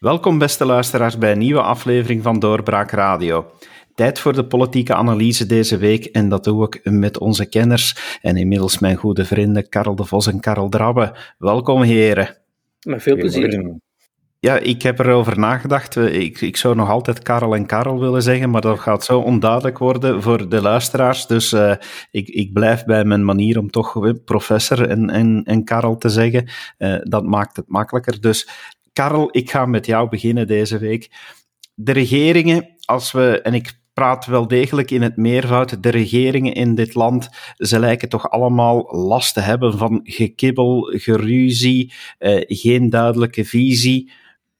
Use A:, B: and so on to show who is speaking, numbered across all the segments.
A: Welkom beste luisteraars bij een nieuwe aflevering van Doorbraak Radio. Tijd voor de politieke analyse deze week en dat doe ik met onze kenners en inmiddels mijn goede vrienden Karel de Vos en Karel Drabbe. Welkom heren.
B: Met veel plezier.
A: Ja, ik heb erover nagedacht. Ik, ik zou nog altijd Karel en Karel willen zeggen, maar dat gaat zo onduidelijk worden voor de luisteraars. Dus uh, ik, ik blijf bij mijn manier om toch professor en, en, en Karel te zeggen. Uh, dat maakt het makkelijker. Dus Karel, ik ga met jou beginnen deze week. De regeringen, als we, en ik praat wel degelijk in het meervoud, de regeringen in dit land, ze lijken toch allemaal last te hebben van gekibbel, geruzie, eh, geen duidelijke visie.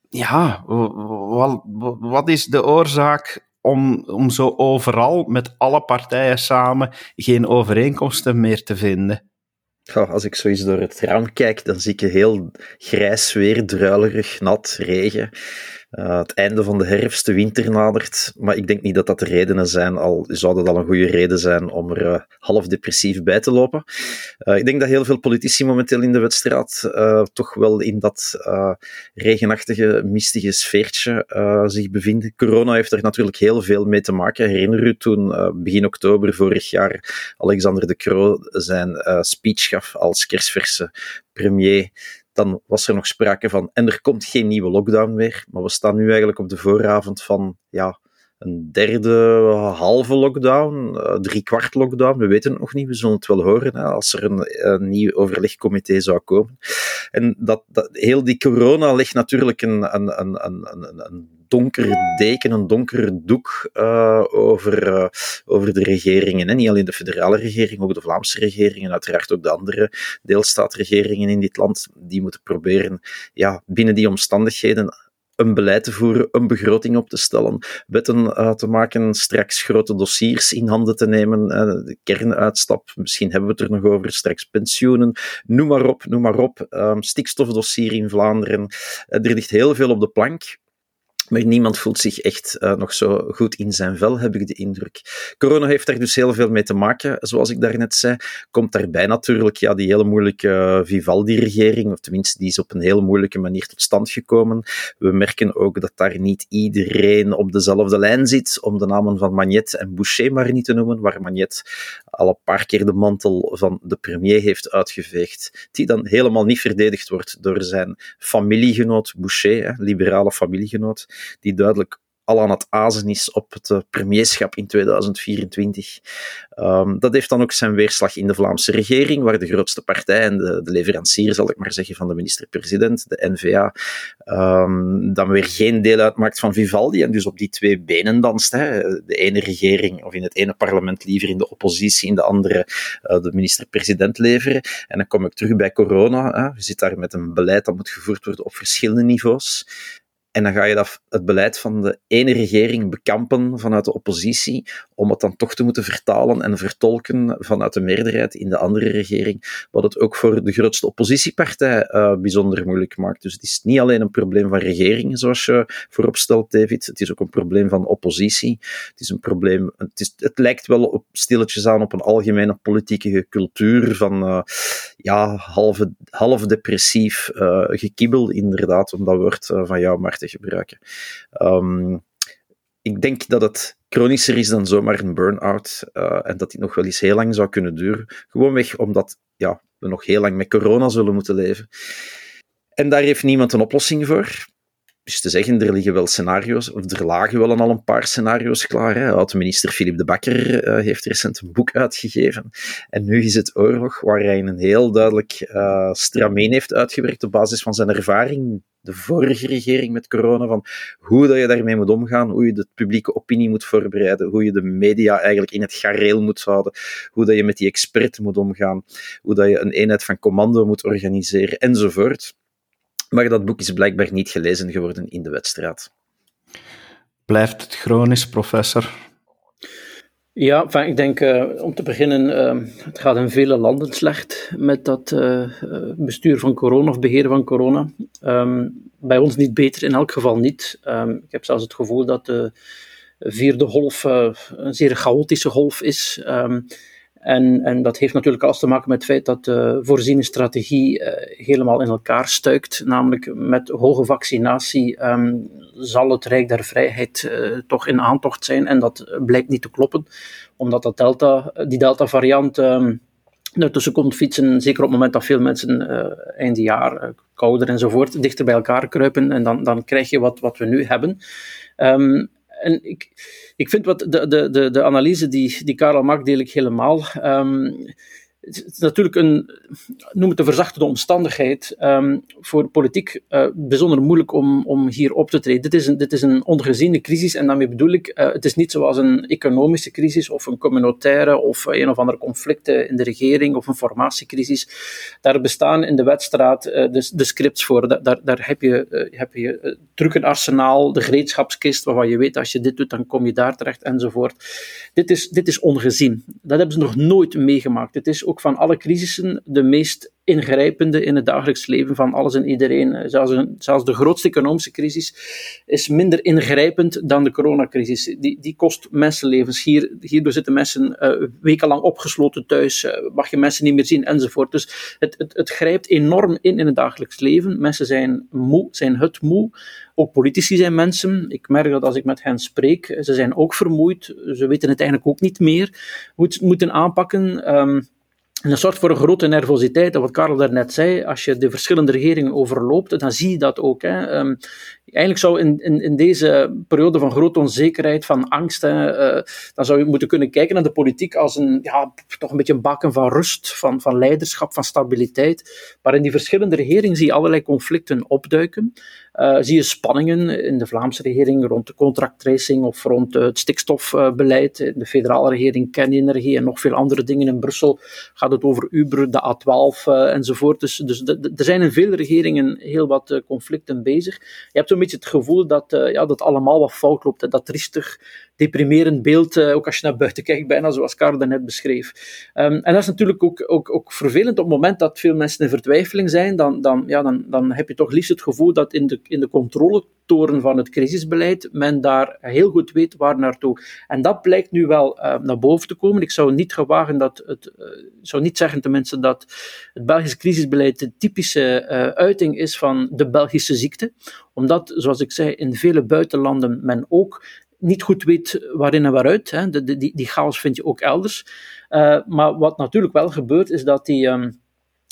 A: Ja, wat, wat is de oorzaak om, om zo overal met alle partijen samen geen overeenkomsten meer te vinden?
C: Als ik zoiets door het raam kijk, dan zie ik heel grijs weer, druilerig, nat, regen. Uh, het einde van de herfst, de winter nadert. Maar ik denk niet dat dat de redenen zijn, al zou dat al een goede reden zijn om er uh, half depressief bij te lopen. Uh, ik denk dat heel veel politici momenteel in de wedstrijd toch wel in dat regenachtige, mistige sfeertje zich bevinden. Corona heeft er natuurlijk heel veel mee te maken. Herinner u toen begin oktober vorig jaar Alexander de Croo zijn speech gaf als kerstverse premier dan was er nog sprake van, en er komt geen nieuwe lockdown meer, maar we staan nu eigenlijk op de vooravond van ja, een derde halve lockdown, uh, drie kwart lockdown, we weten het nog niet, we zullen het wel horen hè, als er een, een, nieuw overlegcomité zou komen. En dat, dat, heel die corona legt natuurlijk een, een, een, een, een donkere deken, een donkere doek uh, over, uh, over de regeringen. Hè. Niet alleen de federale regering, ook de Vlaamse regering en uiteraard ook de andere deelstaatregeringen in dit land. Die moeten proberen ja, binnen die omstandigheden een beleid te voeren, een begroting op te stellen, wetten uh, te maken, straks grote dossiers in handen te nemen, de kernuitstap, misschien hebben we het er nog over, straks pensioenen, noem maar op, noem maar op, um, stikstofdossier in Vlaanderen. Er ligt heel veel op de plank. Maar niemand voelt zich echt uh, nog zo goed in zijn vel, heb ik de indruk. Corona heeft daar dus heel veel mee te maken, zoals ik daarnet zei. Komt daarbij natuurlijk ja, die hele moeilijke Vivaldi-regering, of tenminste, die is op een heel moeilijke manier tot stand gekomen. We merken ook dat daar niet iedereen op dezelfde lijn zit, om de namen van Magnet en Boucher maar niet te noemen, waar Magnet al een paar keer de mantel van de premier heeft uitgeveegd, die dan helemaal niet verdedigd wordt door zijn familiegenoot Boucher, hè, liberale familiegenoot die duidelijk al aan het azen is op het eh, premierschap in 2024. Um, dat heeft dan ook zijn weerslag in de Vlaamse regering, waar de grootste partij en de, de leverancier, zal ik maar zeggen, van de minister-president, de NVA, um, ehm, dan weer geen deel uitmaakt van Vivaldi en dus op die twee benen danst. Hè. De ene regering, of in het ene parlement liever in de oppositie, in de andere uh, de minister-president leveren. En dan kom ik terug bij corona. Hè. Je zit daar met een beleid dat moet gevoerd worden op verschillende niveaus. En dan ga je dat, het beleid van de ene regering bekampen vanuit de oppositie, om het dan toch te moeten vertalen en vertolken vanuit de meerderheid in de andere regering, wat het ook voor de grootste oppositiepartij uh, bijzonder moeilijk maakt. Dus het is niet alleen een probleem van regeringen, zoals je voorop stelt, David. Het is ook een probleem van oppositie. Het is een probleem, het, is, het lijkt wel op, stilletjes aan op een algemene politieke cultuur van, uh, ja, half, half depressief uh, gekibbel, inderdaad, om dat woord van jou maar te gebruiken. Um, ik denk dat het chronischer is dan zomaar een burn-out uh, en dat die nog wel eens heel lang zou kunnen duren. Gewoonweg omdat ja, we nog heel lang met corona zullen moeten leven. En daar heeft niemand een oplossing voor. Dus te zeggen, er liggen wel scenario's, of er lagen wel al een paar scenario's klaar. Hè. Oud-minister Philippe de Bakker uh, heeft recent een boek uitgegeven. En nu is het oorlog, waar hij een heel duidelijk uh, strameen heeft uitgewerkt op basis van zijn ervaring de vorige regering met corona, van hoe dat je daarmee moet omgaan, hoe je de publieke opinie moet voorbereiden, hoe je de media eigenlijk in het gareel moet houden, hoe dat je met die experten moet omgaan, hoe dat je een eenheid van commando moet organiseren, enzovoort. Maar dat boek is blijkbaar niet gelezen geworden in de wedstrijd.
A: Blijft het chronisch, professor?
B: Ja, ik denk uh, om te beginnen, uh, het gaat in vele landen slecht met dat uh, bestuur van corona of beheer van corona. Um, bij ons niet beter, in elk geval niet. Um, ik heb zelfs het gevoel dat de vierde golf een zeer chaotische golf is. En, en dat heeft natuurlijk alles te maken met het feit dat de voorziene strategie helemaal in elkaar stuikt. Namelijk met hoge vaccinatie um, zal het Rijk der Vrijheid toch in aantocht zijn. En dat blijkt niet te kloppen, omdat dat delta, die Delta-variant. Um, tussen komt fietsen, zeker op het moment dat veel mensen uh, einde jaar, kouder enzovoort, dichter bij elkaar kruipen. En dan, dan krijg je wat, wat we nu hebben. Um, en ik, ik vind wat de, de, de, de analyse die, die Karel maakt, deel ik helemaal. Um, het is natuurlijk een, noem het een verzachtende omstandigheid, um, voor politiek uh, bijzonder moeilijk om, om hier op te treden. Dit is, een, dit is een ongeziene crisis en daarmee bedoel ik, uh, het is niet zoals een economische crisis of een communautaire of een of andere conflicten in de regering of een formatiecrisis. Daar bestaan in de wedstraat uh, de, de scripts voor. Daar, daar heb je, heb je de gereedschapskist, waarvan je weet als je dit doet, dan kom je daar terecht enzovoort. Dit is, dit is ongezien. Dat hebben ze nog nooit meegemaakt. Het is ook van alle crisissen de meest ingrijpende in het dagelijks leven van alles en iedereen. Zelfs, een, zelfs de grootste economische crisis is minder ingrijpend dan de coronacrisis. Die, die kost mensenlevens. Hier, hierdoor zitten mensen uh, wekenlang opgesloten thuis, uh, mag je mensen niet meer zien enzovoort. Dus het, het, het grijpt enorm in in het dagelijks leven. Mensen zijn moe, zijn het moe. Ook politici zijn mensen. Ik merk dat als ik met hen spreek, ze zijn ook vermoeid. Ze weten het eigenlijk ook niet meer hoe het moeten aanpakken. Um, en dat zorgt voor een grote nervositeit. En wat Karel daarnet zei, als je de verschillende regeringen overloopt, dan zie je dat ook. Hè. Eigenlijk zou in, in, in, deze periode van grote onzekerheid, van angst, uh, dan zou je moeten kunnen kijken naar de politiek als een, ja, toch een beetje een baken van rust, van, van leiderschap, van stabiliteit. Maar in die verschillende regeringen zie je allerlei conflicten opduiken. Uh, zie je spanningen in de Vlaamse regering rond de contracttracing of rond het stikstofbeleid. In de federale regering kernenergie en nog veel andere dingen. In Brussel gaat het over Uber, de A12 uh, enzovoort. Dus, dus er zijn in veel regeringen heel wat conflicten bezig. Je hebt zo'n beetje het gevoel dat, ja, dat allemaal wat fout loopt. Dat triestig, deprimerend beeld, ook als je naar buiten kijkt, bijna zoals Karl net beschreef. Um, en dat is natuurlijk ook, ook, ook vervelend op het moment dat veel mensen in vertwijfeling zijn. Dan, dan, ja, dan, dan heb je toch liefst het gevoel dat in de in de controletoren van het crisisbeleid men daar heel goed weet waar naartoe. En dat blijkt nu wel uh, naar boven te komen. Ik zou niet gewagen dat het, uh, zou niet zeggen tenminste dat het Belgische crisisbeleid de typische uiting is van de Belgische ziekte. Omdat, zoals ik zei, in vele buitenlanden men ook niet goed weet waarin en waaruit. Hè. De, die, die chaos vind je ook elders. maar wat natuurlijk wel gebeurt, is dat die. Um,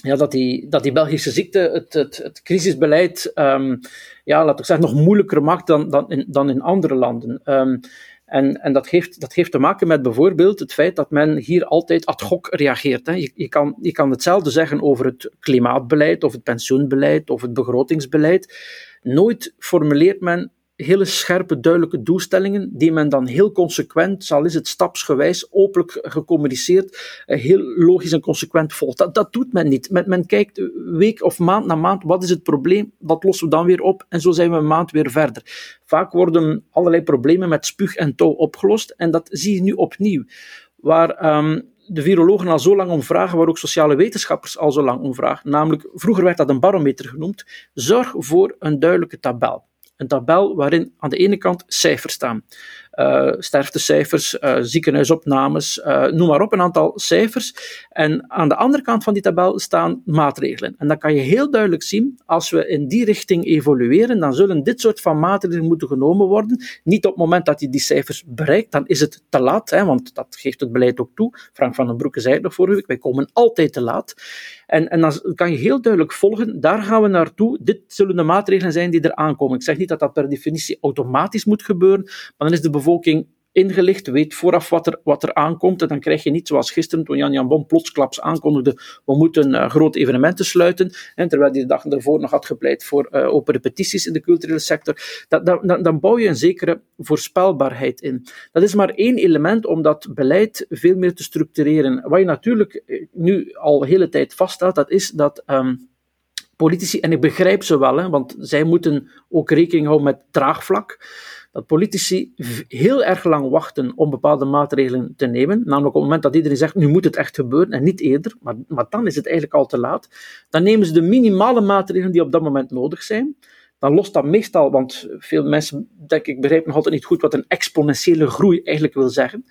B: ja, dat, die, dat die Belgische ziekte het, het, het crisisbeleid, um, ja, laat ik zeggen, nog moeilijker maakt dan, dan, in, dan in andere landen. Um, en, en dat, heeft, dat heeft te maken met bijvoorbeeld het feit dat men hier altijd ad hoc reageert. Hè. Je, kan, je kan hetzelfde zeggen over het klimaatbeleid, of het pensioenbeleid, of het begrotingsbeleid. Nooit formuleert men hele scherpe, duidelijke doelstellingen, die men dan heel consequent, zal is het stapsgewijs, openlijk gecommuniceerd, eh, heel logisch en consequent volgt. Dat, dat doet men niet. Men, men kijkt week of maand na maand, wat is het probleem, dat lossen we dan weer op, en zo zijn we een maand weer verder. Vaak worden allerlei problemen met spuug en touw opgelost, en dat zie je nu opnieuw. Waar um, de virologen al zo lang om vragen, waar ook sociale wetenschappers al zo lang om vragen. Namelijk, vroeger werd dat een barometer genoemd. Zorg voor een duidelijke tabel een tabel waarin aan de ene kant cijfers staan. Uh, sterftecijfers, uh, ziekenhuisopnames, uh, noem maar op, een aantal cijfers. En aan de andere kant van die tabel staan maatregelen. En dan kan je heel duidelijk zien, als we in die richting evolueren, dan zullen dit soort van maatregelen moeten genomen worden. Niet op het moment dat je die cijfers bereikt, dan is het te laat, hè, want dat geeft het beleid ook toe. Frank van den Broeke zei het nog vorige week, wij komen altijd te laat. En, en dan kan je heel duidelijk volgen, daar gaan we naartoe, dit zullen de maatregelen zijn die er aankomen. Ik zeg niet dat dat per definitie automatisch moet gebeuren, maar dan is de bevolking ingelicht, weet vooraf wat er, wat er aankomt. En dan krijg je niet zoals gisteren, toen Jan Jan Bon plotsklaps aankondigde, we moeten uh, grote evenementen sluiten, en terwijl hij de dag ervoor nog had gepleit voor uh, open repetities in de culturele sector. Dat, dan, dan bouw je een zekere voorspelbaarheid in. Dat is maar één element om dat beleid veel meer te structureren. Wat je natuurlijk eh, nu al de hele tijd vaststelt, dat is dat... Um, politici, en ik begrijp ze wel, hè, want zij moeten ook rekening houden met draagvlak dat politici heel erg lang wachten om bepaalde maatregelen te nemen. Namelijk op het moment dat iedereen zegt, nu moet het echt gebeuren en niet eerder, maar, maar dan is het eigenlijk al te laat. Dan nemen ze de minimale maatregelen die op dat moment nodig zijn. dan lost dat meestal, want veel mensen, denk ik, begrijpen nog altijd niet goed wat een exponentiële groei eigenlijk wil zeggen.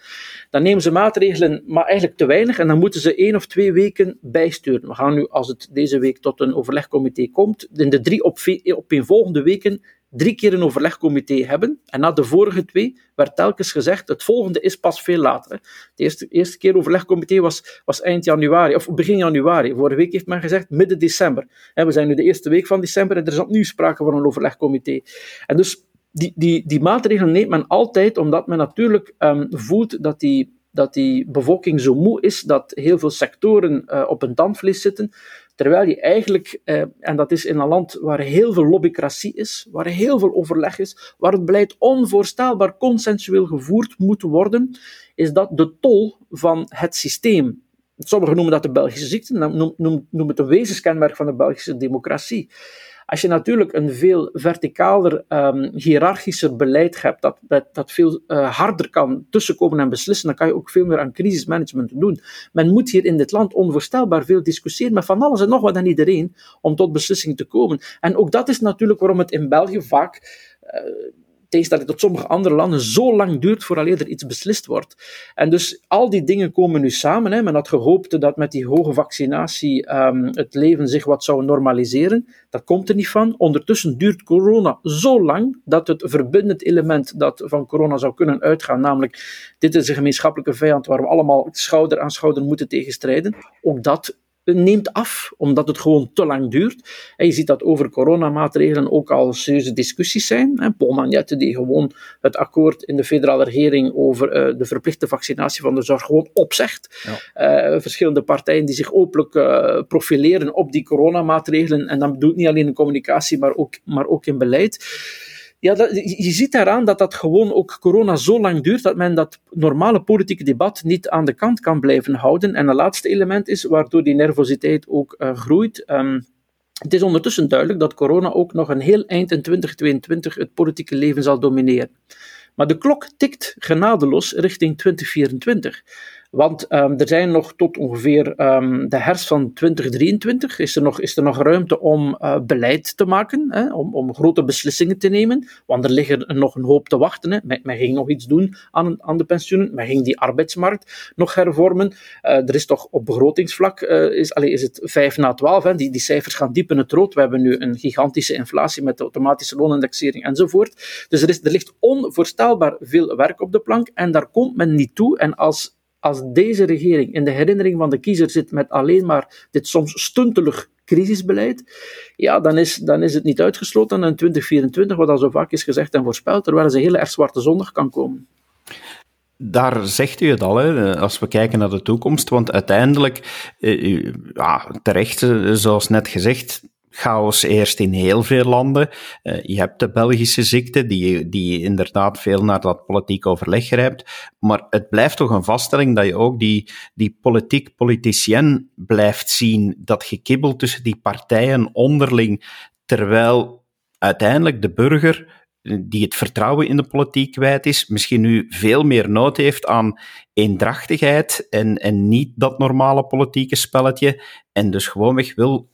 B: Dan nemen ze maatregelen, maar eigenlijk te weinig, en dan moeten ze één of twee weken bijsturen. We gaan nu, als het deze week tot een overlegcomité komt, in de drie op, op volgende weken drie keer een overlegcomité hebben. En na de vorige twee werd telkens gezegd, het volgende is pas veel later. De eerste, eerste keer overlegcomité was, was eind januari, of begin januari. Vorige week heeft men gezegd midden december. En we zijn nu de eerste week van december en er is opnieuw sprake van een overlegcomité. En dus die, die, die maatregelen neemt men altijd omdat men natuurlijk um, voelt dat die dat die bevolking zo moe is dat heel veel sectoren uh, op een tandvlees zitten, Terwijl je eigenlijk, eh, en dat is in een land waar heel veel lobbycratie is, waar heel veel overleg is, waar het beleid onvoorstelbaar consensueel gevoerd moet worden, is dat de tol van het systeem. Sommigen noemen dat de Belgische ziekte, noem, noem, noem het een wezenskenmerk van de Belgische democratie. Als je natuurlijk een veel verticaler, um, hiërarchischer beleid hebt, dat, dat, dat veel uh, harder kan tussenkomen en beslissen, dan kan je ook veel meer aan crisismanagement doen. Men moet hier in dit land onvoorstelbaar veel discussiëren met van alles en nog wat en iedereen om tot beslissing te komen. En ook dat is natuurlijk waarom het in België vaak. Uh, tegenstelling tot sommige andere landen, zo lang duurt vooraleer er iets beslist wordt. En dus al die dingen komen nu samen. Hè. Men had gehoopt dat met die hoge vaccinatie um, het leven zich wat zou normaliseren. Dat komt er niet van. Ondertussen duurt corona zo lang dat het verbindend element dat van corona zou kunnen uitgaan, namelijk dit is een gemeenschappelijke vijand waar we allemaal schouder aan schouder moeten tegenstrijden, ook dat neemt af, omdat het gewoon te lang duurt. En je ziet dat over coronamaatregelen ook al serieuze discussies zijn. Paul Magnette, die gewoon het akkoord in de federale regering over uh, de verplichte vaccinatie van de zorg gewoon opzegt. Ja. Uh, verschillende partijen die zich openlijk uh, profileren op die coronamaatregelen. En dat doet niet alleen in communicatie, maar ook, maar ook in beleid. Ja, je ziet daaraan dat dat gewoon ook corona zo lang duurt dat men dat normale politieke debat niet aan de kant kan blijven houden. En het laatste element is waardoor die nervositeit ook uh, groeit. Um, het is ondertussen duidelijk dat corona ook nog een heel eind in 2022 het politieke leven zal domineren. Maar de klok tikt genadeloos richting 2024. Want um, er zijn nog tot ongeveer um, de herfst van 2023 is er nog, is er nog ruimte om uh, beleid te maken, hè, om, om grote beslissingen te nemen. Want er liggen nog een hoop te wachten. Hè. Men, ging nog iets doen aan, aan de pensioenen, men ging die arbeidsmarkt nog hervormen. Uh, er is toch op begrotingsvlak, uh, is, allez, is het 5 na 12, hè. Die, die cijfers gaan diep in het rood. We hebben nu een gigantische inflatie met de automatische loonindexering enzovoort. Dus er, is, er ligt onvoorstelbaar veel werk op de plank en daar komt men niet toe. En als als deze regering in de herinnering van de kiezer zit met alleen maar dit soms stuntelig crisisbeleid, ja, dan is, dan is het niet uitgesloten in 2024, wat al zo vaak is gezegd en voorspeld, er wel eens een hele erg zwarte zondag kan komen.
A: Daar zegt u het al, hè, als we kijken naar de toekomst, want uiteindelijk, eh, ja, terecht, eh, zoals net gezegd, chaos eerst in heel veel landen. Uh, je hebt de Belgische ziekte, die, die inderdaad veel naar dat politiek overleg grijpt. Maar het blijft toch een vaststelling dat je ook die, die politiek-politicien blijft zien. Dat gekibbel tussen die partijen onderling. Terwijl uiteindelijk de burger die het vertrouwen in de politiek kwijt is, misschien nu veel meer nood heeft aan eendrachtigheid en, en niet dat normale politieke spelletje. En dus gewoonweg wil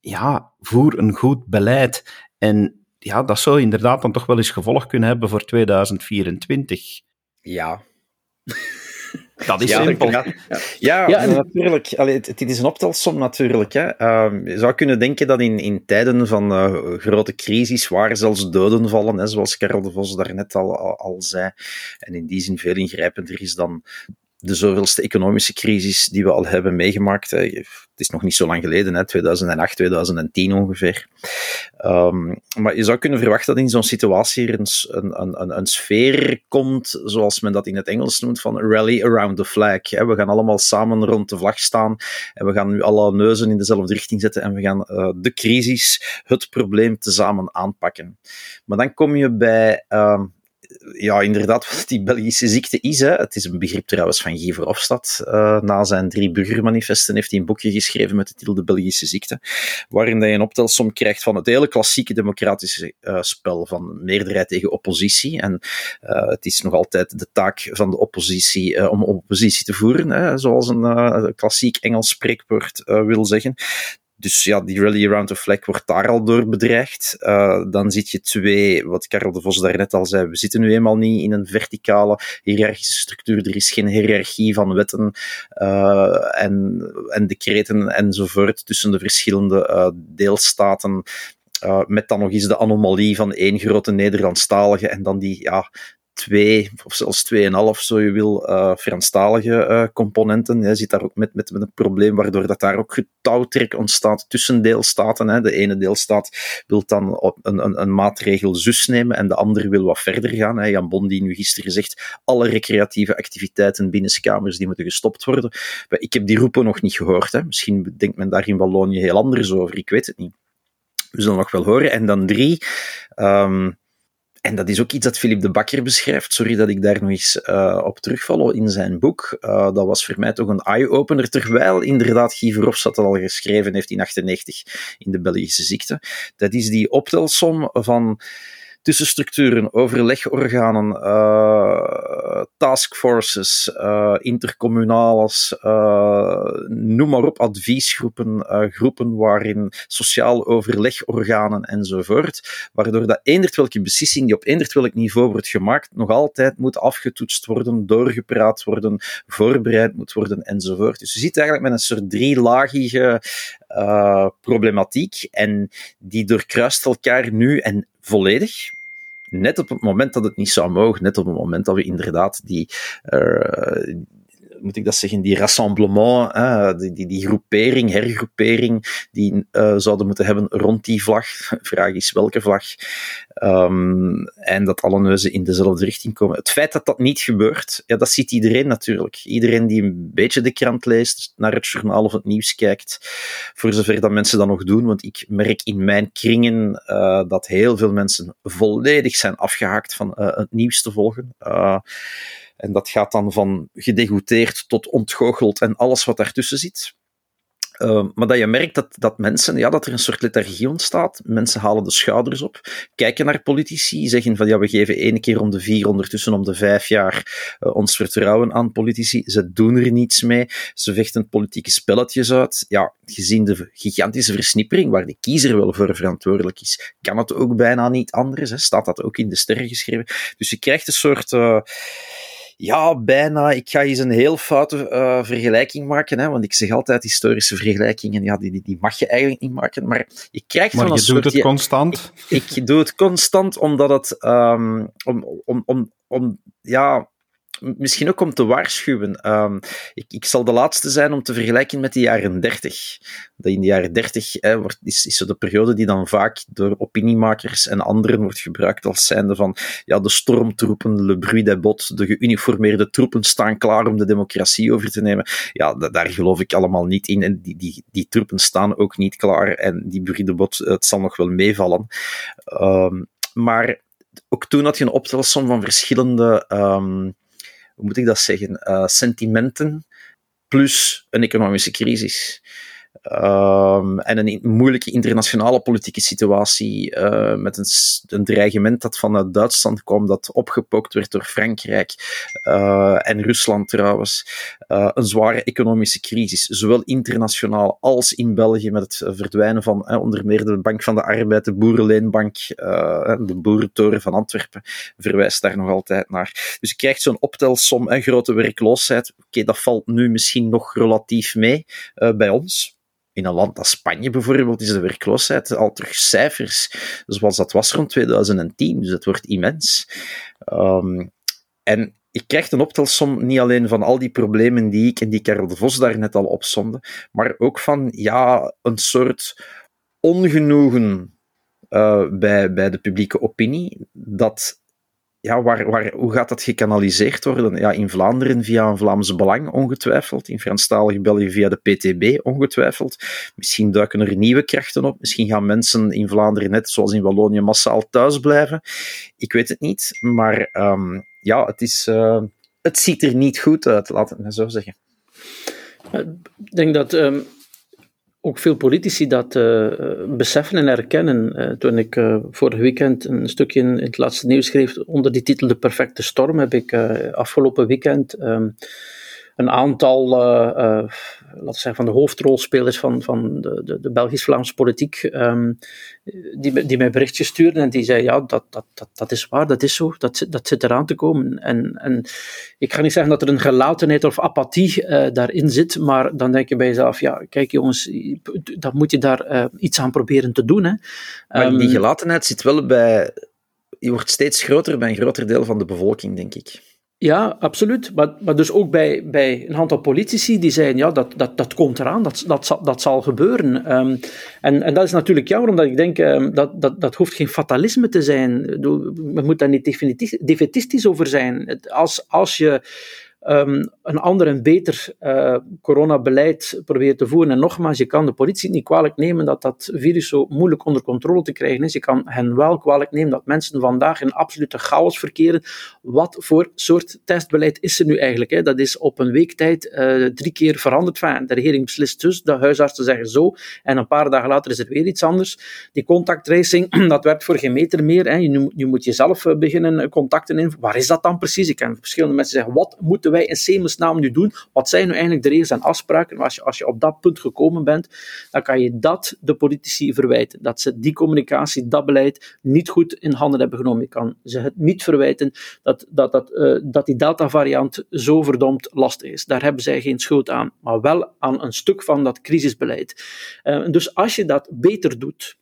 A: ja, voer een goed beleid. En ja, dat zou inderdaad dan toch wel eens gevolg kunnen hebben voor 2024.
C: Ja.
A: Dat is simpel.
C: Ja, ja, ja natuurlijk. Allee, het, is een optelsom natuurlijk. Hè. Uh, je zou kunnen denken dat in, in tijden van uh, grote crisis, waar zelfs doden vallen, hè, zoals Karel de Vos daarnet al, al, al zei, en in die zin veel ingrijpender is dan de zoveelste economische crisis die we al hebben meegemaakt. Het is nog niet zo lang geleden, hè, 2008, 2010 ongeveer. Um, maar je zou kunnen verwachten dat in zo'n situatie er een, een, een, een, sfeer komt, zoals men dat in het Engels noemt, van rally around the flag. We gaan allemaal samen rond de vlag staan en we gaan nu alle neuzen in dezelfde richting zetten en we gaan uh, de crisis, het probleem, tezamen aanpakken. Maar dan kom je bij... Uh, ja, inderdaad, wat die Belgische ziekte is. Hè. Het is een begrip trouwens van Guy Verhofstadt. Uh, na zijn drie burgermanifesten heeft hij een boekje geschreven met de titel De Belgische ziekte, waarin hij een optelsom krijgt van het hele klassieke democratische uh, spel van meerderheid tegen oppositie. En uh, het is nog altijd de taak van de oppositie om oppositie te voeren, hè, zoals een klassiek Engels spreekwoord wil zeggen. Dus ja, die rally around the flag wordt daar al door bedreigd. Uh, dan zit je twee, wat Karel de Vos daarnet al zei, we zitten nu eenmaal niet in een verticale hiërarchische structuur. Er is geen hiërarchie van wetten uh, en, en decreten enzovoort tussen de verschillende uh, deelstaten. Uh, met dan nog eens de anomalie van één grote Nederlandstalige en dan die ja, twee, of zelfs tweeënhalf, zo je wil, uh, Franstalige uh, componenten. Je zit daar ook met, met, met een probleem waardoor dat daar ook getouwtrek ontstaat tussen deelstaten. Hè. De ene deelstaat wil dan een, een, een maatregel zus nemen en de andere wil wat verder gaan. Hè. Jan Bon die nu gisteren zegt, alle recreatieve activiteiten binnen kamers die moeten gestopt worden. Ik heb die roepen nog niet gehoord. Hè. Misschien denkt men daar in Wallonië heel anders over, ik weet het niet. We zullen nog wel horen. En dan drie... Um, en dat is ook iets dat Philip de Bakker beschrijft. Sorry dat ik daar nog eens uh, op terugval in zijn boek. Uh, dat was voor mij toch een eye-opener. Terwijl inderdaad Guy Verhofstadt dat al geschreven heeft in 1998 in de Belgische ziekte. Dat is die optelsom van tussenstructuren, overlegorganen, uh, taskforces, uh, intercommunales, uh, noem maar op, adviesgroepen, groepen waarin sociaal overlegorganen enzovoort, waardoor dat eendert welke beslissing die op eendert welk niveau wordt gemaakt, nog altijd moet afgetoetst worden, doorgepraat worden, voorbereid moet worden enzovoort. Dus je zit eigenlijk met een soort drielagige problematiek en die doorkruist elkaar nu en volledig net op het moment dat het niet zou mogen, net op het moment dat we inderdaad die, uh, moet ik dat zeggen, die rassemblement, die, die, die groepering, hergroepering, die uh, zouden moeten hebben rond die vlag. Vraag is welke vlag. Um, en dat alle neuzen in dezelfde richting komen. Het feit dat dat niet gebeurt, ja, dat ziet iedereen natuurlijk. Iedereen die een beetje de krant leest, naar het journaal of het nieuws kijkt, voor zover dat mensen dat nog doen, want ik merk in mijn kringen uh, dat heel veel mensen volledig zijn afgehaakt van uh, het nieuws te volgen. Uh, en dat gaat dan van gedegoteerd tot ontgoocheld en alles wat daartussen zit. Uh, maar dat je merkt dat, dat mensen, ja, dat er een soort lethargie ontstaat. Mensen halen de schouders op, kijken naar politici, zeggen van ja, we geven één keer om de vier, ondertussen om de vijf jaar uh, ons vertrouwen aan politici. Ze doen er niets mee. Ze vechten politieke spelletjes uit. Ja, gezien de gigantische versnippering, waar de kiezer wel voor verantwoordelijk is, kan het ook bijna niet anders. Hè. Staat dat ook in de sterren geschreven. Dus je krijgt een soort. Uh, ja, bijna. Ik ga eens een heel foute uh, vergelijking maken, hè, want ik zeg altijd historische vergelijkingen, ja, die, die, die mag je eigenlijk niet maken, maar je krijgt
A: maar je
C: een
A: doet
C: soort...
A: het constant?
C: Ik, ik, doe het constant omdat het... Um, om, om, om, om, ja, misschien ook om te waarschuwen. Um, ik, ik, zal de laatste zijn om te vergelijken met de jaren 30. Dat in de jaren 30 hè, wordt, is, is zo de periode die dan vaak door opiniemakers en anderen wordt gebruikt als zijnde van ja, de stormtroepen, le bruit bottes, de geuniformeerde troepen staan klaar om de democratie over te nemen. Ja, daar geloof ik allemaal niet in. En die, die, die troepen staan ook niet klaar. En die bruit des het zal nog wel meevallen. Um, maar ook toen had je een optelsom van verschillende um, hoe moet ik dat zeggen, uh, sentimenten plus een economische crisis. Um, en een moeilijke internationale politieke situatie uh, met een, een, dreigement dat vanuit Duitsland kwam, dat opgepookt werd door Frankrijk uh, en Rusland trouwens. Uh, een zware economische crisis, zowel internationaal als in België, met het verdwijnen van onder meer de Bank van de Arbeid, de Boerenleenbank, de Boerentoren van Antwerpen, verwijst daar nog altijd naar. Dus je krijgt zo'n optelsom, en grote werkloosheid. Oké, dat valt nu misschien nog relatief mee bij ons in een land als Spanje bijvoorbeeld is de werkloosheid al terug cijfers zoals dat was rond 2010. Dus het wordt immens. Um, en ik krijg een optelsom niet alleen van al die problemen die ik en die Karel de Vos daar net al opzonde, maar ook van ja, een soort ongenoegen uh, bij, bij de publieke opinie dat ja, waar, waar, hoe gaat dat gekanaliseerd worden? Ja, in Vlaanderen via een Vlaamse Belang, ongetwijfeld. In Franstalig België via de PTB, ongetwijfeld. Misschien duiken er nieuwe krachten op. Misschien gaan mensen in Vlaanderen, net zoals in Wallonië, massaal thuis blijven. Ik weet het niet. Maar um, ja, het, is, uh, het ziet er niet goed uit, laat het maar zo zeggen.
B: Ik denk dat um, ook veel politici dat uh, beseffen en erkennen. Uh, toen ik vorig weekend een stukje in, het laatste nieuws schreef onder die titel De Perfecte Storm, heb ik afgelopen weekend um, een aantal, uh, uh, laten we zeggen, van de hoofdrolspelers van, van de, de, de Belgisch-Vlaamse politiek, um, die, die mij berichtjes stuurden en die zeiden, ja, dat, dat, dat, dat is waar, dat is zo, dat, dat zit eraan te komen. En, en ik ga niet zeggen dat er een gelatenheid of apathie uh, daarin zit, maar dan denk je bij jezelf, ja, kijk jongens, dan moet je daar iets aan proberen te doen. Hè.
C: Maar die gelatenheid zit wel bij, je wordt steeds groter bij een groter deel van de bevolking, denk ik.
B: Ja, absoluut. Maar, maar dus ook bij, bij een aantal politici die zeiden, ja, dat, dat, dat komt eraan, dat, dat, zal, dat zal gebeuren. Um, en, en dat is natuurlijk jammer, omdat ik denk, um, dat, dat, dat hoeft geen fatalisme te zijn. We moeten daar niet defetistisch over zijn. Als, als je um, een ander en beter uh, coronabeleid proberen te voeren. En nogmaals, je kan de politie niet kwalijk nemen dat dat virus zo moeilijk onder controle te krijgen is. Je kan hen wel kwalijk nemen dat mensen vandaag in absolute chaos verkeren. Wat voor soort testbeleid is er nu eigenlijk? Hè? Dat is op een week tijd uh, drie keer veranderd. Enfin, de regering beslist dus, de huisartsen zeggen zo. En een paar dagen later is er weer iets anders. Die contacttracing, dat werkt voor geen meter meer. Hè. Je, je moet jezelf uh, beginnen contacten in. Waar is dat dan precies? Ik ken verschillende mensen zeggen, wat moeten wij in Semelsnaam nu doen? Wat zijn nu eigenlijk de regels en afspraken? Als je, als je op dat punt gekomen bent, dan kan je dat de politici verwijten. Dat ze die communicatie, dat beleid niet goed in handen hebben genomen. Je kan ze het niet verwijten dat, dat, dat, uh, dat die Delta-variant zo verdomd lastig is. Daar hebben zij geen schuld aan, maar wel aan een stuk van dat crisisbeleid. Uh, dus als je dat beter doet,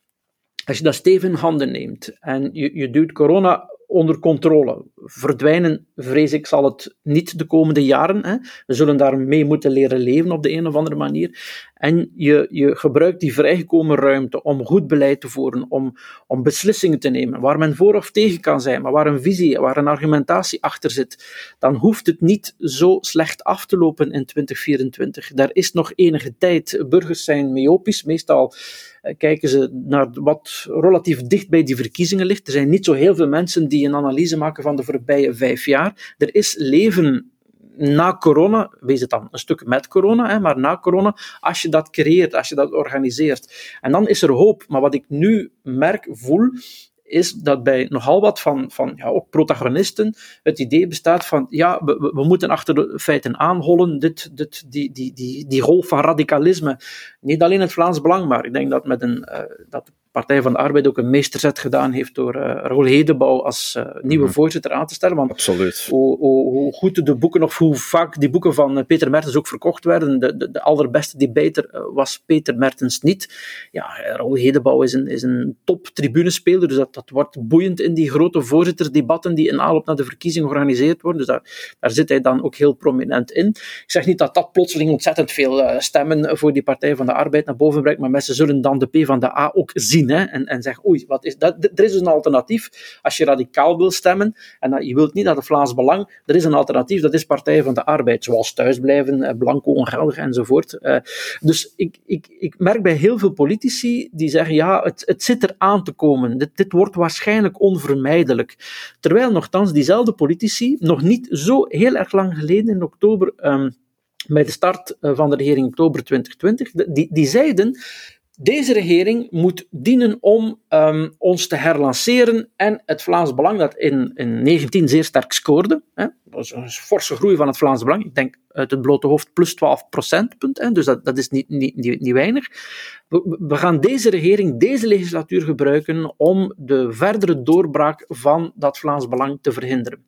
B: als je dat stevig in handen neemt en je, je duwt corona onder controle. Verdwijnen, vrees ik, zal het niet de komende jaren. Hè. We zullen daarmee moeten leren leven op de een of andere manier. En je, je gebruikt die vrijgekomen ruimte om goed beleid te voeren, om, om beslissingen te nemen, waar men voor of tegen kan zijn, maar waar een visie, waar een argumentatie achter zit. Dan hoeft het niet zo slecht af te lopen in 2024. Daar is nog enige tijd. Burgers zijn myopisch, meestal kijken ze naar wat relatief dicht bij die verkiezingen ligt. Er zijn niet zo heel veel mensen die een analyse maken van de voorbije vijf jaar. Er is leven na corona, wees het dan een stuk met corona, maar na corona, als je dat creëert, als je dat organiseert. En dan is er hoop. Maar wat ik nu merk, voel, is dat bij nogal wat van, van ja, ook protagonisten het idee bestaat van ja, we, we moeten achter de feiten aanhollen, dit, dit, die, die, die, die golf van radicalisme. Niet alleen het Vlaams Belang, maar ik denk dat met een, uh, dat Partij van de Arbeid ook een meesterzet gedaan heeft door uh, Raoul Hedebouw als uh, nieuwe mm voorzitter aan te stellen. Want
C: Absoluut.
B: Hoe, hoe, hoe, goed de boeken, of hoe vaak die boeken van uh, Peter Mertens ook verkocht werden, de, de, de allerbeste debater was Peter Mertens niet. Ja, Raoul Hedebouw is een, is een top tribunespeler, dus dat, dat wordt boeiend in die grote voorzittersdebatten die in aanloop naar de verkiezing georganiseerd worden. Dus daar, daar zit hij dan ook heel prominent in. Ik zeg niet dat dat plotseling ontzettend veel stemmen voor die Partij van de Arbeid naar boven brengt, maar mensen zullen dan de P van de A ook zien en, en zeg, oei, wat is dat? er is een alternatief. Als je radicaal wil stemmen, en dat, je wilt niet naar het Vlaams Belang, er is een alternatief, dat is Partij van de Arbeid, zoals thuisblijven, eh, blanco ongeldig enzovoort. Uh, dus ik, ik, ik merk bij heel veel politici die zeggen, ja, het, het zit er aan te komen, dit, wordt waarschijnlijk onvermijdelijk. Terwijl nogthans diezelfde politici, nog niet zo heel erg lang geleden, in oktober... Um, bij de start eh, van de regering oktober 2020, die, die zeiden deze regering moet dienen om um, ons te herlanceren en het Vlaams Belang, dat in, in 19 zeer sterk scoorde, hè, was een forse groei van het Vlaams Belang, ik denk uit het blote hoofd plus 12 procentpunt, hè, dus dat, dat is niet, niet, niet, weinig. We, gaan deze regering, deze legislatuur gebruiken om de verdere doorbraak van dat Vlaams Belang te verhinderen.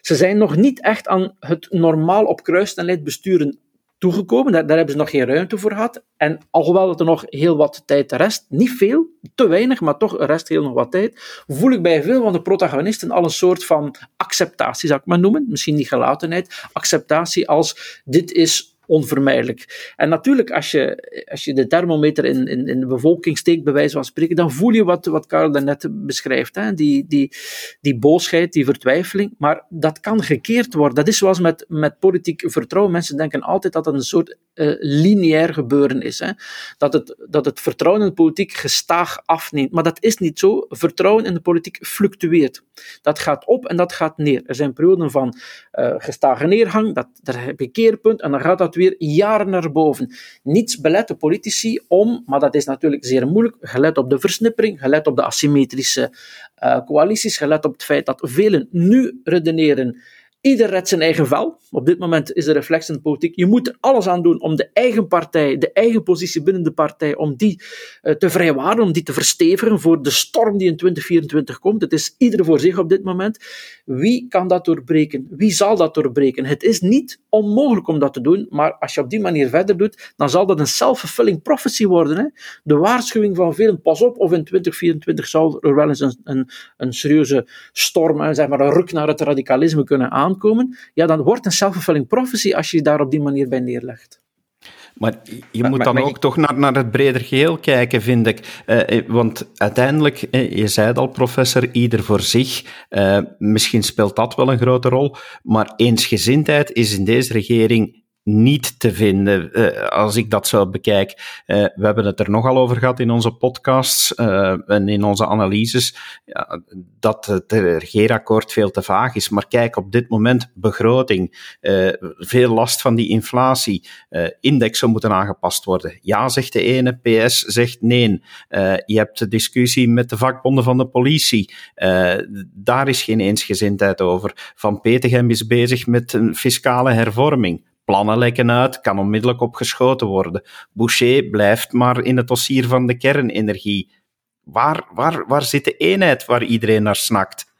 B: Ze zijn nog niet echt aan het normaal op kruissnelheid besturen toegekomen. Daar, hebben ze nog geen ruimte voor gehad. En alhoewel het er nog heel wat tijd rest, niet veel, te weinig, maar toch rest heel nog wat tijd, voel ik bij veel van de protagonisten al een soort van acceptatie, zou ik maar noemen. Misschien niet gelatenheid, acceptatie als dit is onvermijdelijk. En natuurlijk, als je, als je de thermometer in, in, in de bevolking steekt, bij wijze van spreken, dan voel je wat, wat Karel daarnet beschrijft. Hè? Die, die, die boosheid, die vertwijfeling. Maar dat kan gekeerd worden. Dat is zoals met, met politiek vertrouwen. Mensen denken altijd dat het een soort uh, lineair gebeuren is. Hè? Dat, het, dat het vertrouwen in de politiek gestaag afneemt. Maar dat is niet zo. Vertrouwen in de politiek fluctueert. Dat gaat op en dat gaat neer. Er zijn perioden van uh, gestage neergang, dat, daar heb je keerpunt en dan gaat dat weer jaren naar boven. Niets belet de politici om, maar dat is natuurlijk zeer moeilijk, gelet op de versnippering, gelet op de asymmetrische uh, coalities, gelet op het feit dat velen nu redeneren Ieder redt zijn eigen vel. Op dit moment is de reflex in de politiek. Je moet alles aan doen om de eigen partij, de eigen positie binnen de partij, om die uh, te vrijwaren, om die te verstevigen voor de storm die in 2024 komt. Het is ieder voor zich op dit moment. Wie kan dat doorbreken? Wie zal dat doorbreken? Het is niet onmogelijk om dat te doen, maar als je op die manier verder doet, dan zal dat een self-fulfilling prophecy worden. Hè? De waarschuwing van velen, pas op, of in 2024 zal er wel eens een, een, een serieuze storm, zeg maar een ruk naar het radicalisme kunnen aankomen. Ja, dan wordt een self-fulfilling prophecy als je je daar op die manier bij neerlegt.
A: Maar je moet dan ook toch naar, naar het breder geheel kijken, vind ik. Uh, want uiteindelijk, je zei het al, professor, ieder voor zich. Uh, misschien speelt dat wel een grote rol. Maar eensgezindheid is in deze regering niet te vinden, uh, als ik dat zo bekijk. Uh, we hebben het er nogal over gehad in onze podcasts uh, en in onze analyses, ja, dat het regeerakkoord veel te vaag is. Maar kijk, op dit moment begroting, veel last van die inflatie, indexen moeten aangepast worden. Ja, zegt de ene, PS zegt nee. je hebt de discussie met de vakbonden van de politie. daar is geen eensgezindheid over. Van Petegem is bezig met een fiscale hervorming plannen lekken uit, kan onmiddellijk opgeschoten worden. Boucher blijft maar in het dossier van de kernenergie. Waar, waar, waar zit de eenheid waar iedereen naar snakt?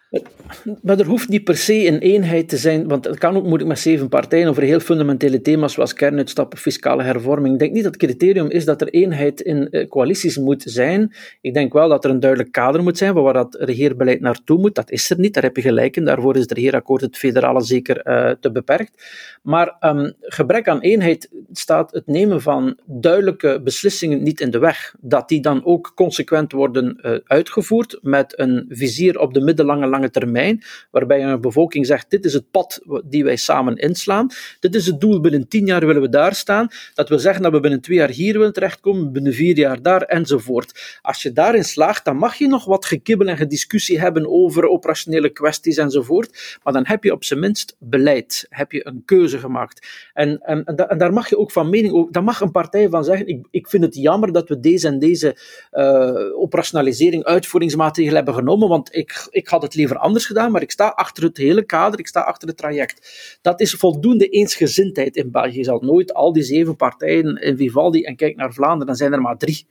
B: Maar er hoeft niet per se een eenheid te zijn, want het kan ook moeilijk met zeven partijen over heel fundamentele thema's zoals kernuitstappen, fiscale hervorming. Ik denk niet dat het criterium is dat er eenheid in eh, coalities moet zijn. Ik denk wel dat er een duidelijk kader moet zijn waar dat regeerbeleid naartoe moet. Dat is er niet, daar heb je gelijk in. Daarvoor is het regeerakkoord, het federale, zeker uh, te beperkt. Maar um, gebrek aan eenheid staat het nemen van duidelijke beslissingen niet in de weg. Dat die dan ook consequent worden uh, uitgevoerd met een vizier op de middellange lange termijn, waarbij een bevolking zegt, dit is het pad die wij samen inslaan, dit is het doel, binnen tien jaar willen we daar staan, dat wil zeggen dat we binnen twee jaar hier willen terechtkomen, binnen vier jaar daar, enzovoort. Als je daarin slaagt, dan mag je nog wat gekibbel en gediscussie hebben over operationele kwesties enzovoort, maar dan heb je op zijn minst beleid, heb je een keuze gemaakt. En, en, en, daar mag je ook van mening over, mag een partij van zeggen, ik, ik vind het jammer dat we deze en deze uh, operationalisering, uitvoeringsmaatregelen hebben genomen, want ik, ik had het liever anders gedaan, maar ik sta achter het hele kader, ik sta achter het traject. Dat is voldoende eensgezindheid in België. Je zal nooit al die zeven partijen in Vivaldi en kijk naar Vlaanderen, dan zijn er maar drie.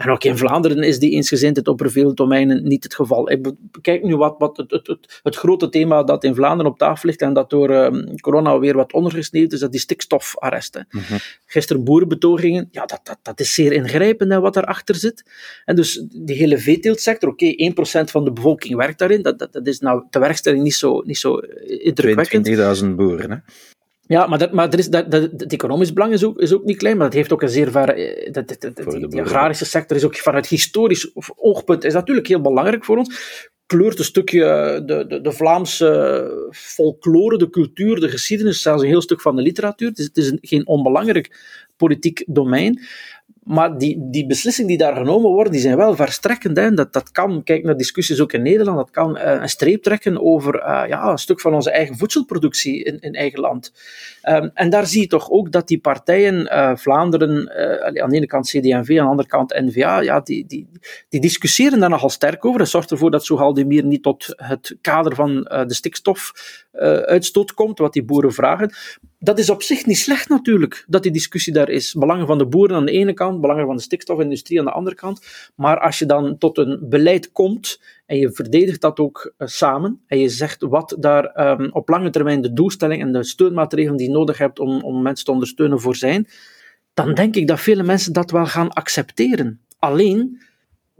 B: En ook in Vlaanderen is die eensgezindheid op veel domeinen niet het geval. Ik kijk nu wat, wat het, het, het, het, grote thema dat in Vlaanderen op tafel ligt en dat door um, corona weer wat ondergesneeuwd is, dat die stikstofarresten. Mm -hmm. Gisteren boerenbetogingen, ja, dat, dat, dat is zeer ingrijpend wat daarachter zit. En dus die hele veeteeltsector, oké, okay, 1% van de bevolking werkt daarin, dat, dat, dat is nou de werkstelling niet zo, niet zo indrukwekkend.
C: 22.000 boeren, hè?
B: Ja, maar, dat, maar er is, dat, dat, het economisch belang is ook, is ook niet klein, maar dat heeft ook een zeer ver... Dat, dat, dat, de, agrarische sector is ook vanuit historisch oogpunt is natuurlijk heel belangrijk voor ons. Kleurt een stukje de, de, de Vlaamse folklore, de cultuur, de geschiedenis, zelfs een heel stuk van de literatuur. Het is, het is een, geen onbelangrijk politiek domein. Maar die, die beslissingen die daar genomen worden, die zijn wel verstrekkend. Hè. Dat, dat kan, kijk naar discussies ook in Nederland, dat kan uh, een streep trekken over uh, ja, een stuk van onze eigen voedselproductie in, in eigen land. Um, en daar zie je toch ook dat die partijen, uh, Vlaanderen, aan de ene kant CD&V, aan de andere kant N-VA, ja, die, die, die discussiëren daar nogal sterk over. Dat zorgt ervoor dat Soehaldemir niet tot het kader van de stikstofuitstoot komt, wat die boeren vragen dat is op zich niet slecht natuurlijk, dat die discussie daar is. Belangen van de boeren aan de ene kant, belangen van de stikstofindustrie aan de andere kant. Maar als je dan tot een beleid komt en je verdedigt dat ook uh, samen en je zegt wat daar um, op lange termijn de doelstelling en de steunmaatregelen die je nodig hebt om, om mensen te ondersteunen voor zijn, dan denk ik dat vele mensen dat wel gaan accepteren. Alleen,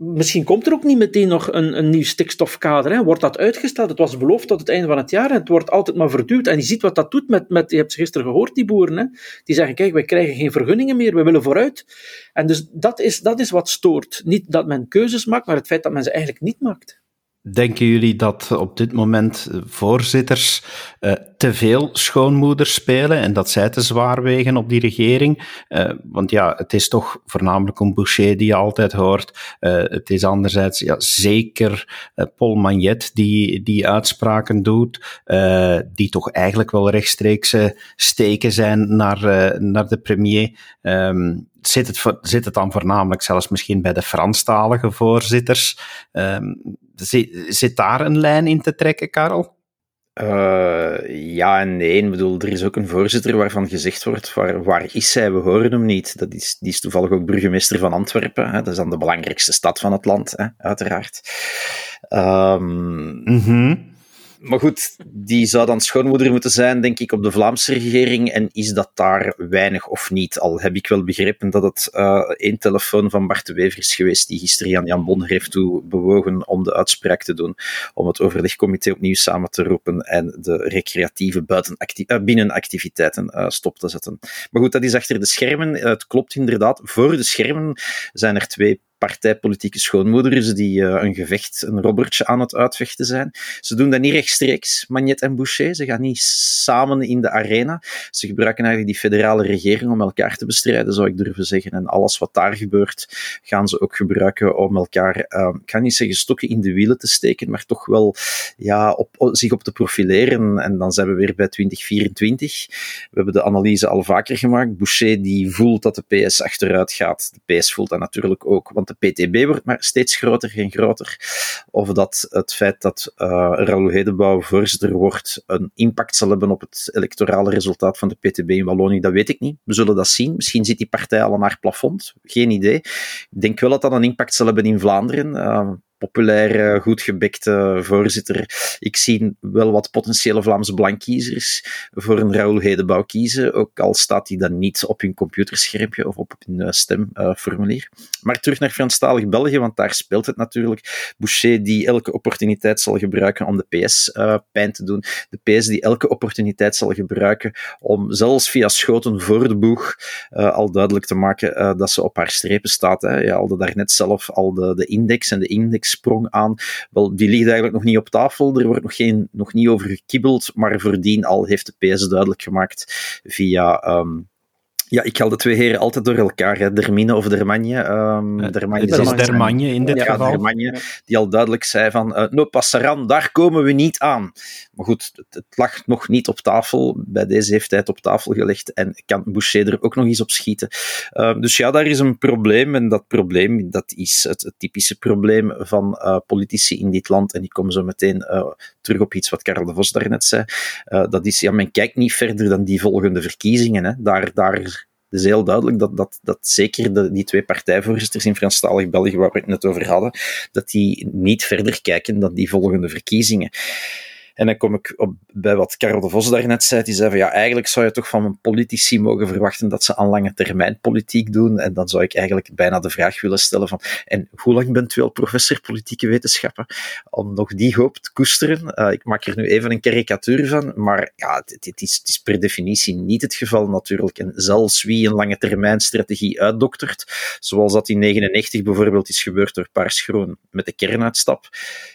B: misschien komt er ook niet meteen nog een, een nieuw stikstofkader. Hè. Wordt dat uitgesteld? Het was beloofd tot het einde van het jaar en het wordt altijd maar verduurd. En je ziet wat dat doet met, met je hebt ze gisteren gehoord, die boeren. Hè. Die zeggen, kijk, wij krijgen geen vergunningen meer, we willen vooruit. En dus dat is, dat is wat stoort. Niet dat men keuzes maakt, maar het feit dat men ze eigenlijk niet maakt.
A: Denken jullie dat op dit moment voorzitters uh, te veel schoonmoeders spelen en dat zij te zwaar wegen op die regering? Uh, want ja, het is toch voornamelijk een Boucher die je altijd hoort. Uh, het is anderzijds ja, zeker Paul Magnet die die uitspraken doet, die toch eigenlijk wel rechtstreeks steken zijn naar, naar de premier. Um, zit het, zit het dan voornamelijk zelfs misschien bij de Franstalige voorzitters? Um, zit, zit daar een lijn in te trekken, Karel?
C: Uh, ja en nee. Ik bedoel, er is ook een voorzitter waarvan gezegd wordt, waar, waar is hij? We horen hem niet. Dat is, die is toevallig ook burgemeester van Antwerpen. Hè. Dat is dan de belangrijkste stad van het land, hè, uiteraard. Um, mm maar goed, die zou dan schoonmoeder moeten zijn, denk ik, op de Vlaamse regering. En is dat daar weinig of niet? Al heb ik wel begrepen dat het uh, één telefoon van Bart de Wever is geweest die gisteren aan Jan Bon heeft toe bewogen om de uitspraak te doen, om het overlegcomité opnieuw samen te roepen en de recreatieve uh, binnenactiviteiten uh, stop te zetten. Maar goed, dat is achter de schermen. het klopt inderdaad. Voor de schermen zijn er twee partijpolitieke schoonmoeders die uh, een gevecht, een robbertje aan het uitvechten zijn. Ze doen dat niet rechtstreeks, Magnet en Boucher. Ze gaan niet samen in de arena. Ze gebruiken eigenlijk die federale regering om elkaar te bestrijden, zou ik durven zeggen. En alles wat daar gebeurt, gaan ze ook gebruiken om elkaar, uh, ik ga niet zeggen stokken in de wielen te steken, maar toch wel ja, op, zich op te profileren. En dan zijn we weer bij 2024. We hebben de analyse al vaker gemaakt. Boucher die voelt dat de PS achteruit gaat. De PS voelt dat natuurlijk ook, want de PTB wordt maar steeds groter en groter. Of dat het feit dat uh, Raoul Hedebouw voorzitter wordt een impact zal hebben op het electorale resultaat van de PTB in Wallonië, dat weet ik niet. We zullen dat zien. Misschien zit die partij al aan haar plafond. Geen idee. Ik denk wel dat dat een impact zal hebben in Vlaanderen. Uh, populaire, goed gebekte voorzitter. Ik zie wel wat potentiële Vlaamse blankkiezers voor een Raoul Hedebouw kiezen, ook al staat hij dan niet op hun computerschermpje of op hun eh, stemformulier. maar terug naar Franstalig België, want daar speelt het natuurlijk. Boucher die elke opportuniteit zal gebruiken om de PS uh, pijn te doen. De PS die elke opportuniteit zal gebruiken om zelfs via schoten voor de boeg al duidelijk te maken dat ze op haar strepen staat. Hè. Je haalde daarnet zelf al de, de index en de index sprong aan. Wel, die ligt eigenlijk nog niet op tafel. Er wordt nog, geen, nog niet over gekibbeld, maar voordien al heeft de PS duidelijk gemaakt via um, ja, ik haal de twee heren altijd door elkaar. Hè. Dermine of Dermagne. Um,
A: ehm, Dermagne is Dermagne in dit ja, geval.
C: Dermagne, die al duidelijk zei van, uh, no passaran, daar komen we niet aan. Maar goed, het, het, lag nog niet op tafel. Bij deze heeft hij het op tafel gelegd en kan Boucher er ook nog eens op schieten. Uh, dus ja, daar is een probleem. En dat probleem, dat is het, het typische probleem van uh, politici in dit land. En ik kom zo meteen uh, terug op iets wat Karel de Vos daarnet zei. dat is, ja, men kijkt niet verder dan die volgende verkiezingen. Hè. Daar, daar is heel duidelijk dat, dat, dat zeker de, die twee partijvoorzitters in Franstalig België, waar we het net over hadden, dat die niet verder kijken dan die volgende verkiezingen. En dan kom ik op, bij wat Karel de Vos daarnet zei. Die zei van ja, eigenlijk zou je toch van politici mogen verwachten dat ze aan lange termijn politiek doen. En dan zou ik eigenlijk bijna de vraag willen stellen van en hoe lang bent u al professor politieke wetenschappen? Om nog die hoop te koesteren. Uh, ik maak er nu even een karikatuur van, maar ja, het, is, is, per definitie niet het geval natuurlijk. En zelfs wie een lange termijn strategie uitdoktert, zoals dat in 99 bijvoorbeeld is gebeurd door Paars met de kernuitstap,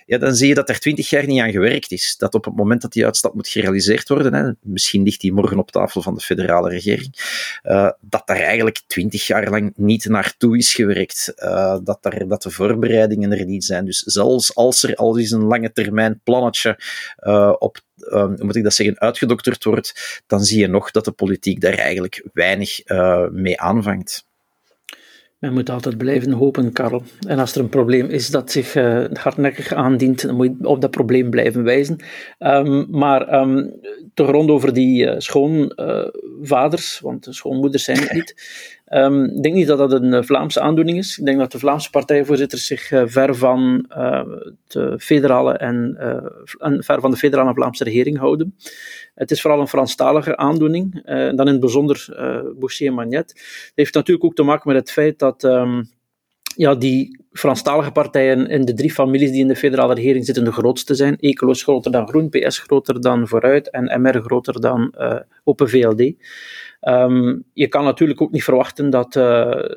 C: ja, dan zie je dat er twintig jaar niet aan gewerkt is. Dat op het moment dat die uitstap moet gerealiseerd worden, hè, misschien ligt die morgen op tafel van de federale regering, uh, dat daar eigenlijk twintig jaar lang niet naartoe is gewerkt. Uh, dat, daar, dat de voorbereidingen er niet zijn. Dus zelfs als er al eens een lange termijn plannetje uh, op hoe moet ik dat zeggen, uitgedokterd wordt, dan zie je nog dat de politiek daar eigenlijk weinig mee aanvangt.
B: Men moet altijd blijven hopen, Karel. En als er een probleem is dat zich uh, hardnekkig aandient, dan moet je op dat probleem blijven wijzen. Um, maar um, toch rond over die uh, schoonvaders, want schoonmoeders zijn het niet. Um, ik denk niet dat dat een Vlaamse aandoening is. Ik denk dat de Vlaamse partijvoorzitters zich ver van de federale en, en ver van de federale Vlaamse regering houden. Het is vooral een Franstalige aandoening, dan in het bijzonder Boucher en Magnet. Het heeft natuurlijk ook te maken met het feit dat um, ja, die Franstalige partijen in de drie families die in de federale regering zitten de grootste zijn. Ecolo groter dan Groen, PS groter dan Vooruit en MR groter dan Open VLD. Um, je kan natuurlijk ook niet verwachten dat, uh,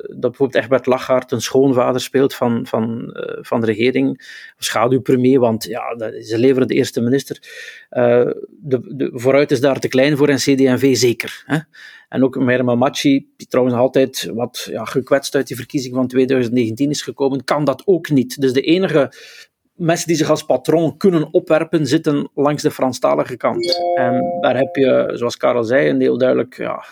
B: dat bijvoorbeeld Egbert Lachaert een schoonvader speelt van, van, uh, van de regering, schaduwpremier, want ja, ze leveren de eerste minister. Uh, de, de, vooruit is daar te klein voor en CD&V zeker. Hè? En ook Merma Machi, die trouwens altijd wat ja, gekwetst uit die verkiezing van 2019 is gekomen, kan dat ook niet. Dus de enige mensen die zich als patroon kunnen opwerpen, zitten langs de Franstalige kant. En daar heb je, zoals Karel zei, een heel duidelijk ja,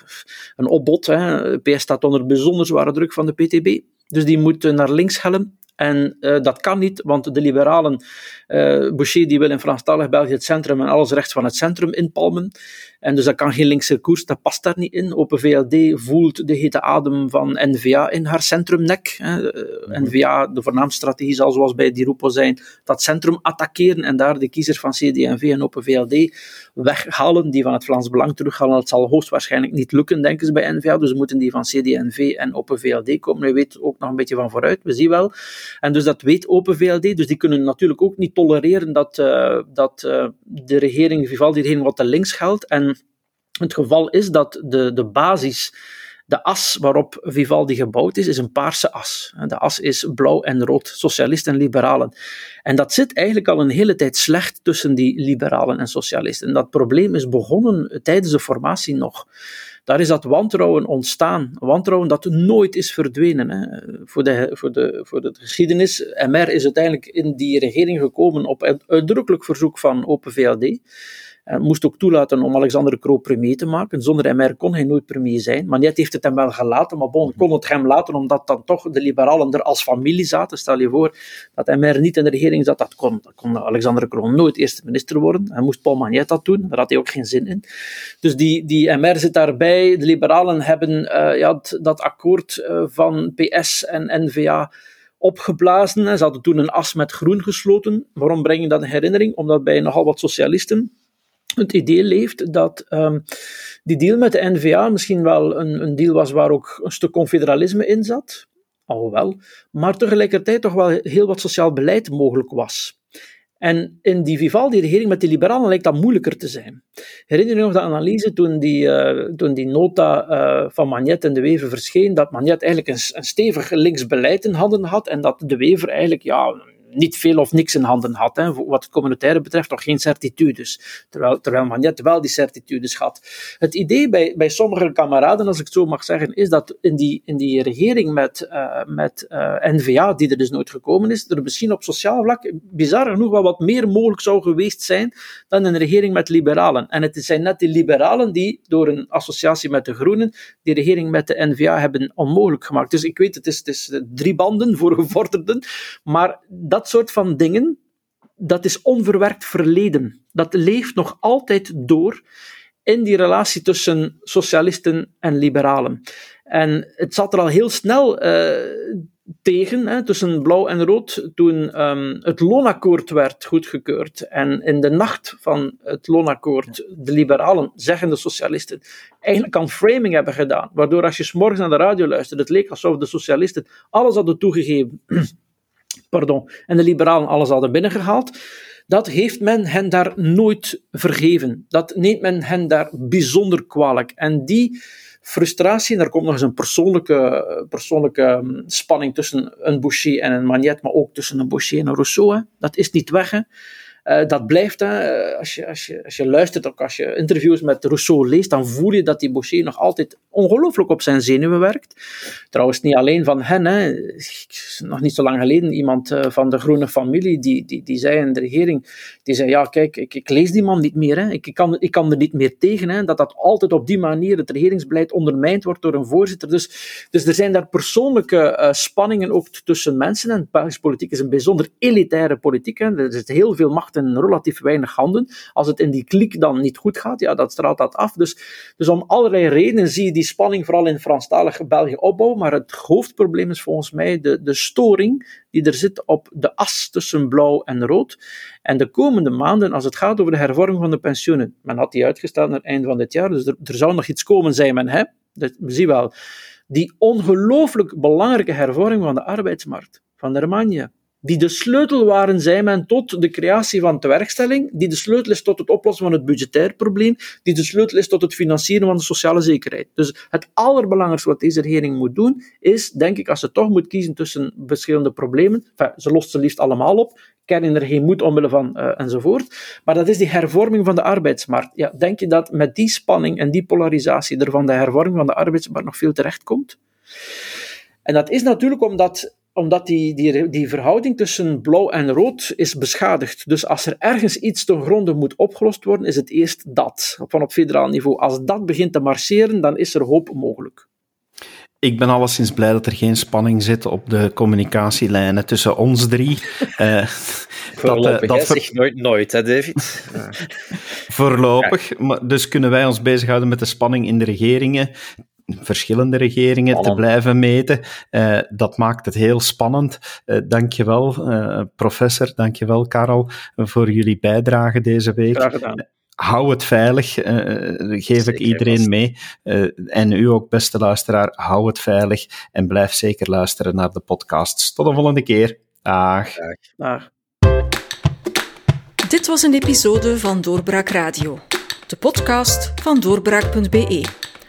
B: een opbod. Hè. PS staat onder bijzonder zware druk van de PTB. Dus die moeten naar links hellen. En uh, dat kan niet, want de liberalen, uh, Boucher die wil in Franstalig België het centrum en alles rechts van het centrum inpalmen. En dus dat kan geen linkse koers, dat past daar niet in. Open VLD voelt de hete adem van N-VA in haar centrumnek. Hè. Eh, N-VA, de voornaamste strategie zal zoals bij Di Rupo zijn, dat centrum attackeren en daar de kiezers van CD&V en Open VLD weghalen, die van het Vlaams Belang terughalen. Dat zal hoogstwaarschijnlijk niet lukken, denken ze bij N-VA, dus moeten die van CD&V en Open VLD komen. We weten ook nog een beetje van vooruit, we zien wel. En dus dat weet Open VLD, dus die kunnen natuurlijk ook niet tolereren dat, uh, dat uh, de regering, Vivaldi-regering, wat te links geldt. En het geval is dat de, de basis, de as waarop Vivaldi gebouwd is, is een paarse as. De as is blauw en rood, socialisten en liberalen. En dat zit eigenlijk al een hele tijd slecht tussen die liberalen en socialisten. En dat probleem is begonnen tijdens de formatie nog. Daar is dat wantrouwen ontstaan. Wantrouwen dat nooit is verdwenen. Hè. Voor, de, voor, de, voor de geschiedenis. MR is uiteindelijk in die regering gekomen op uitdrukkelijk verzoek van Open VLD. Uh, moest ook toelaten om Alexander Kroo premier te maken. Zonder MR kon hij nooit premier zijn. Magnet heeft het hem wel gelaten, maar bon, kon het hem laten omdat dan toch de liberalen er als familie zaten. Stel je voor dat MR niet in de regering zat, dat kon, dat kon Alexander Kroo nooit eerste minister worden. Hij moest Paul Magnet dat doen, daar had hij ook geen zin in. Dus die, die MR zit daarbij. De liberalen hebben uh, ja, dat akkoord uh, van PS en NVA opgeblazen. Ze hadden toen een as met groen gesloten. Waarom breng je dat in herinnering? Omdat bij nogal wat socialisten het idee leeft dat um, die deal met de NVA misschien wel een, een deal was waar ook een stuk confederalisme in zat, alhoewel, maar tegelijkertijd toch wel heel wat sociaal beleid mogelijk was. En in die Vivaldi-regering met de liberalen lijkt dat moeilijker te zijn. Herinner je nog de analyse toen die, uh, toen die nota uh, van Magnet en de Wever verscheen, dat Magnet eigenlijk een, een stevig links beleid in handen had en dat de Wever eigenlijk ja, niet veel of niks in handen had. Hè. Wat het communautaire betreft toch geen certitudes. Terwijl, terwijl Magnet wel die certitudes had. Het idee bij, bij sommige kameraden, als ik het zo mag zeggen, is dat in die, in die regering met, uh, met eh, N-VA, die er dus nooit gekomen is, er misschien op sociaal vlak bizar genoeg wel wat meer mogelijk zou geweest zijn dan een regering met liberalen. En het zijn net die liberalen die door een associatie met de Groenen die regering met de N-VA hebben onmogelijk gemaakt. Dus ik weet, het is, het is drie banden voor gevorderden, maar dat soort van dingen, dat is onverwerkt verleden. Dat leeft nog altijd door in die relatie tussen socialisten en liberalen. En het zat er al heel snel uh, tegen, hè, tussen blauw en rood, toen um, het loonakkoord werd goedgekeurd. En in de nacht van het loonakkoord de liberalen, zeggen de socialisten, eigenlijk aan framing hebben gedaan. Waardoor als je s morgens naar de radio luistert, het leek alsof de socialisten alles hadden toegegeven en de liberalen alles hadden binnengehaald. Dat heeft men hen daar nooit vergeven. Dat neemt men hen daar bijzonder kwalijk. En die frustratie, en daar komt nog eens een persoonlijke, persoonlijke hm, spanning tussen een Boucher en een Magnet, maar ook tussen een Boucher en een Rousseau. Dat is niet weg. Uh, dat blijft, hè, als, je, als, je, als je luistert, ook als je interviews met Rousseau leest, dan voel je dat die Boucher nog altijd ongelooflijk op zijn zenuwen werkt. Trouwens, niet alleen van hen. Hè. Nog niet zo lang geleden, iemand uh, van de groene familie, die, die, die zei in de regering, die zei, ja kijk, ik, ik lees die man niet meer. Hè. Ik, ik, kan, ik kan er niet meer tegen. Hè, dat dat altijd op die manier het regeringsbeleid ondermijnd wordt door een voorzitter. Dus, dus er zijn daar persoonlijke spanningen ook tussen mensen. En Belgische politiek is een bijzonder elitaire politiek. Hè. Er zit heel veel macht in relatief weinig handen. Als het in die kliek dan niet goed gaat, ja, dat straalt dat af. Dus, dus om allerlei redenen zie je die spanning vooral in Franstalige België opbouwen. Maar het hoofdprobleem is volgens mij de, de storing die er zit op de as tussen blauw en rood. En de komende maanden, als het gaat over de hervorming van de pensioenen, men had die uitgesteld naar het einde van dit jaar, dus er, zou nog iets komen, zei men. Hè? Dat, we zien wel. Die ongelooflijk belangrijke hervorming van de arbeidsmarkt, van de die de sleutel waren, zei men, tot de creatie van tewerkstelling, die de sleutel is tot het oplossen van het budgetair probleem, die de sleutel is tot het financieren van de sociale zekerheid. Dus het allerbelangrijkste wat deze regering moet doen, is, denk ik, als ze toch moet kiezen tussen verschillende problemen, enfin, ze lost ze liefst allemaal op, kernenergie moet omwille van uh, enzovoort, maar dat is die hervorming van de arbeidsmarkt. Ja, denk je dat met die spanning en die polarisatie er van de hervorming van de arbeidsmarkt nog veel terecht komt? En dat is natuurlijk omdat omdat die, die, die verhouding tussen blauw en rood is beschadigd. Dus als er ergens iets ten gronde moet opgelost worden, is het eerst dat, van op federaal niveau. Als dat begint te marcheren, dan is er hoop mogelijk.
A: Ik ben alleszins blij dat er geen spanning zit op de communicatielijnen tussen ons drie. Uh,
C: Voorlopig, dat, dat ver... nooit nooit, hè David?
A: Voorlopig. dus kunnen wij ons bezighouden met de spanning in de regeringen verschillende regeringen te blijven meten. Uh, dat maakt het heel spannend. Uh, dankjewel, uh, professor. Dankjewel, Karel, voor jullie bijdrage deze week.
B: Graag gedaan
A: hou het veilig, uh, geef ik iedereen mee. Uh, en u ook, beste luisteraar, hou het veilig en blijf zeker luisteren naar de podcasts. Tot de volgende keer. Dag.
B: Dag.
D: Dit was een episode van Doorbraak Radio, de podcast van doorbraak.be.